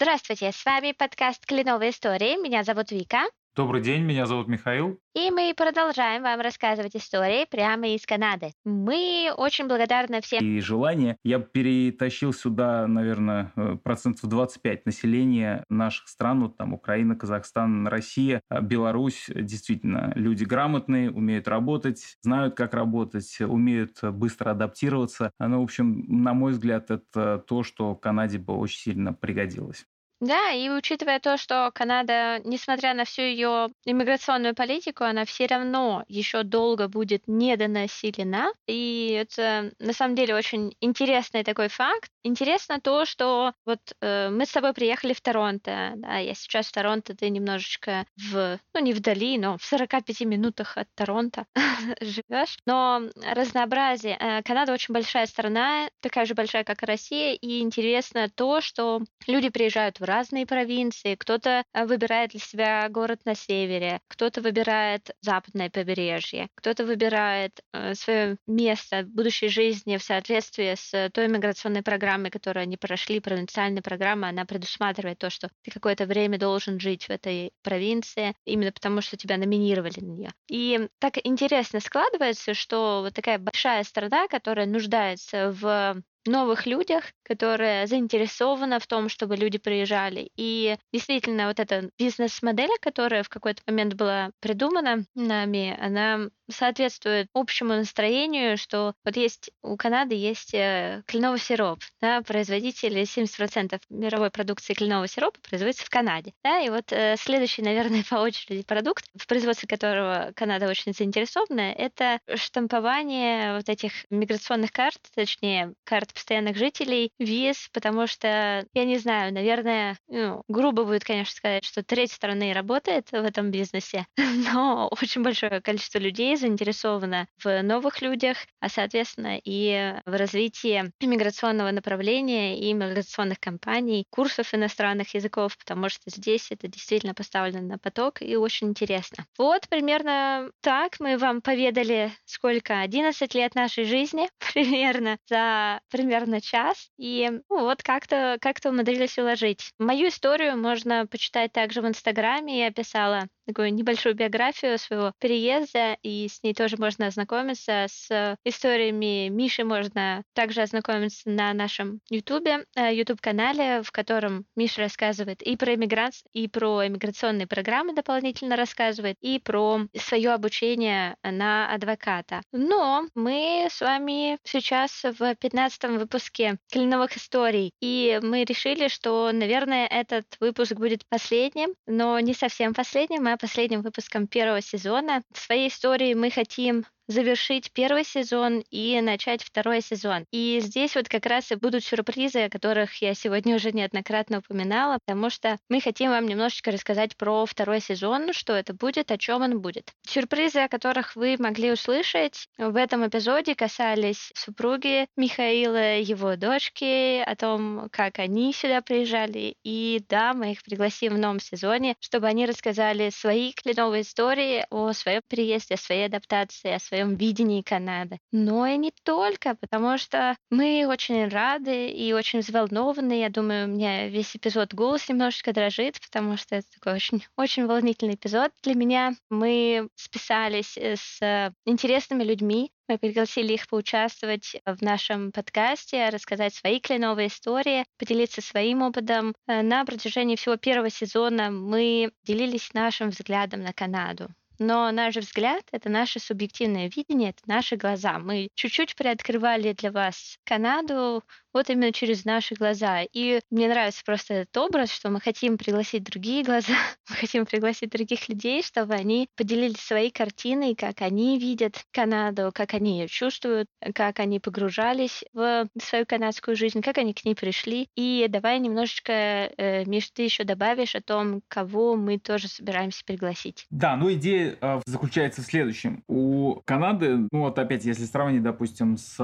Здравствуйте, с вами подкаст «Кленовые истории». Меня зовут Вика. Добрый день, меня зовут Михаил. И мы продолжаем вам рассказывать истории прямо из Канады. Мы очень благодарны всем. И желание. Я перетащил сюда, наверное, э, процентов 25 населения наших стран, вот там Украина, Казахстан, Россия, а Беларусь. Действительно, люди грамотные, умеют работать, знают, как работать, умеют быстро адаптироваться. Ну, в общем, на мой взгляд, это то, что Канаде бы очень сильно пригодилось. Да, и учитывая то, что Канада, несмотря на всю ее иммиграционную политику, она все равно еще долго будет недонаселена. И это на самом деле очень интересный такой факт. Интересно то, что вот э, мы с тобой приехали в Торонто. Да, я сейчас в Торонто, ты немножечко в, ну не вдали, но в 45 минутах от Торонто живешь. Но разнообразие. Э, Канада очень большая страна, такая же большая, как и Россия. И интересно то, что люди приезжают в разные провинции. Кто-то э, выбирает для себя город на севере, кто-то выбирает западное побережье, кто-то выбирает э, свое место будущей жизни в соответствии с той миграционной программой, которую они прошли. Провинциальная программа, она предусматривает то, что ты какое-то время должен жить в этой провинции, именно потому что тебя номинировали на нее. И так интересно складывается, что вот такая большая страна, которая нуждается в новых людях, которые заинтересованы в том, чтобы люди приезжали. И действительно, вот эта бизнес-модель, которая в какой-то момент была придумана нами, она соответствует общему настроению, что вот есть у Канады есть э, кленовый сироп, да, производитель 70% мировой продукции кленового сиропа производится в Канаде, да, и вот э, следующий, наверное, по очереди продукт, в производстве которого Канада очень заинтересована, это штампование вот этих миграционных карт, точнее, карт постоянных жителей, виз, потому что, я не знаю, наверное, ну, грубо будет, конечно, сказать, что треть страны работает в этом бизнесе, но очень большое количество людей заинтересована в новых людях, а, соответственно, и в развитии иммиграционного направления и иммиграционных компаний, курсов иностранных языков, потому что здесь это действительно поставлено на поток и очень интересно. Вот примерно так мы вам поведали, сколько 11 лет нашей жизни примерно за примерно час. И ну, вот как-то как умудрились уложить. Мою историю можно почитать также в Инстаграме. Я писала такую небольшую биографию своего переезда, и с ней тоже можно ознакомиться. С историями Миши можно также ознакомиться на нашем Ютубе, Ютуб-канале, э, в котором Миша рассказывает и про иммигрант, и про иммиграционные программы дополнительно рассказывает, и про свое обучение на адвоката. Но мы с вами сейчас в 15 выпуске «Кленовых историй», и мы решили, что, наверное, этот выпуск будет последним, но не совсем последним, а последним выпуском первого сезона. В своей истории мы хотим завершить первый сезон и начать второй сезон. И здесь вот как раз и будут сюрпризы, о которых я сегодня уже неоднократно упоминала, потому что мы хотим вам немножечко рассказать про второй сезон, что это будет, о чем он будет. Сюрпризы, о которых вы могли услышать в этом эпизоде, касались супруги Михаила, его дочки, о том, как они сюда приезжали. И да, мы их пригласим в новом сезоне, чтобы они рассказали свои кленовые истории о своем приезде, о своей адаптации, о своей своем видении Канады. Но и не только, потому что мы очень рады и очень взволнованы. Я думаю, у меня весь эпизод голос немножечко дрожит, потому что это такой очень, очень волнительный эпизод для меня. Мы списались э, с интересными людьми, мы пригласили их поучаствовать в нашем подкасте, рассказать свои кленовые истории, поделиться своим опытом. Э, на протяжении всего первого сезона мы делились нашим взглядом на Канаду. Но наш взгляд — это наше субъективное видение, это наши глаза. Мы чуть-чуть приоткрывали для вас Канаду, вот именно через наши глаза. И мне нравится просто этот образ, что мы хотим пригласить другие глаза, мы хотим пригласить других людей, чтобы они поделились своей картиной, как они видят Канаду, как они ее чувствуют, как они погружались в свою канадскую жизнь, как они к ней пришли. И давай немножечко, э, Миш, ты еще добавишь о том, кого мы тоже собираемся пригласить. Да, ну идея э, заключается в следующем. У Канады, ну вот опять, если сравнить, допустим, с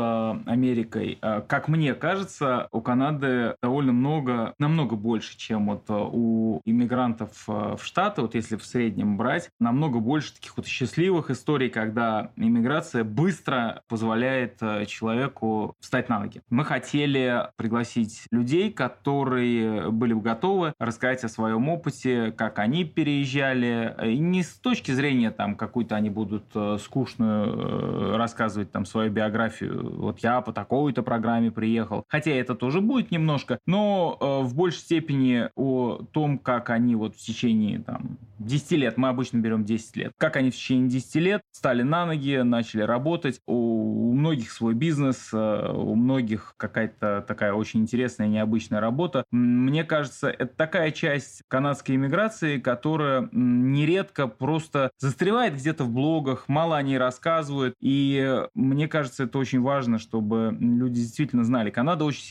Америкой, э, как мне кажется, кажется, у Канады довольно много, намного больше, чем вот э, у иммигрантов э, в Штаты, вот если в среднем брать, намного больше таких вот счастливых историй, когда иммиграция быстро позволяет э, человеку встать на ноги. Мы хотели пригласить людей, которые были бы готовы рассказать о своем опыте, как они переезжали, и не с точки зрения там какую-то они будут скучную рассказывать там свою биографию, вот я по такой-то программе приехал, хотя это тоже будет немножко, но э, в большей степени о том, как они вот в течение там 10 лет, мы обычно берем 10 лет, как они в течение 10 лет стали на ноги, начали работать, у, у многих свой бизнес, э, у многих какая-то такая очень интересная, необычная работа. Мне кажется, это такая часть канадской иммиграции, которая нередко просто застревает где-то в блогах, мало о ней рассказывают, и мне кажется, это очень важно, чтобы люди действительно знали. Канада очень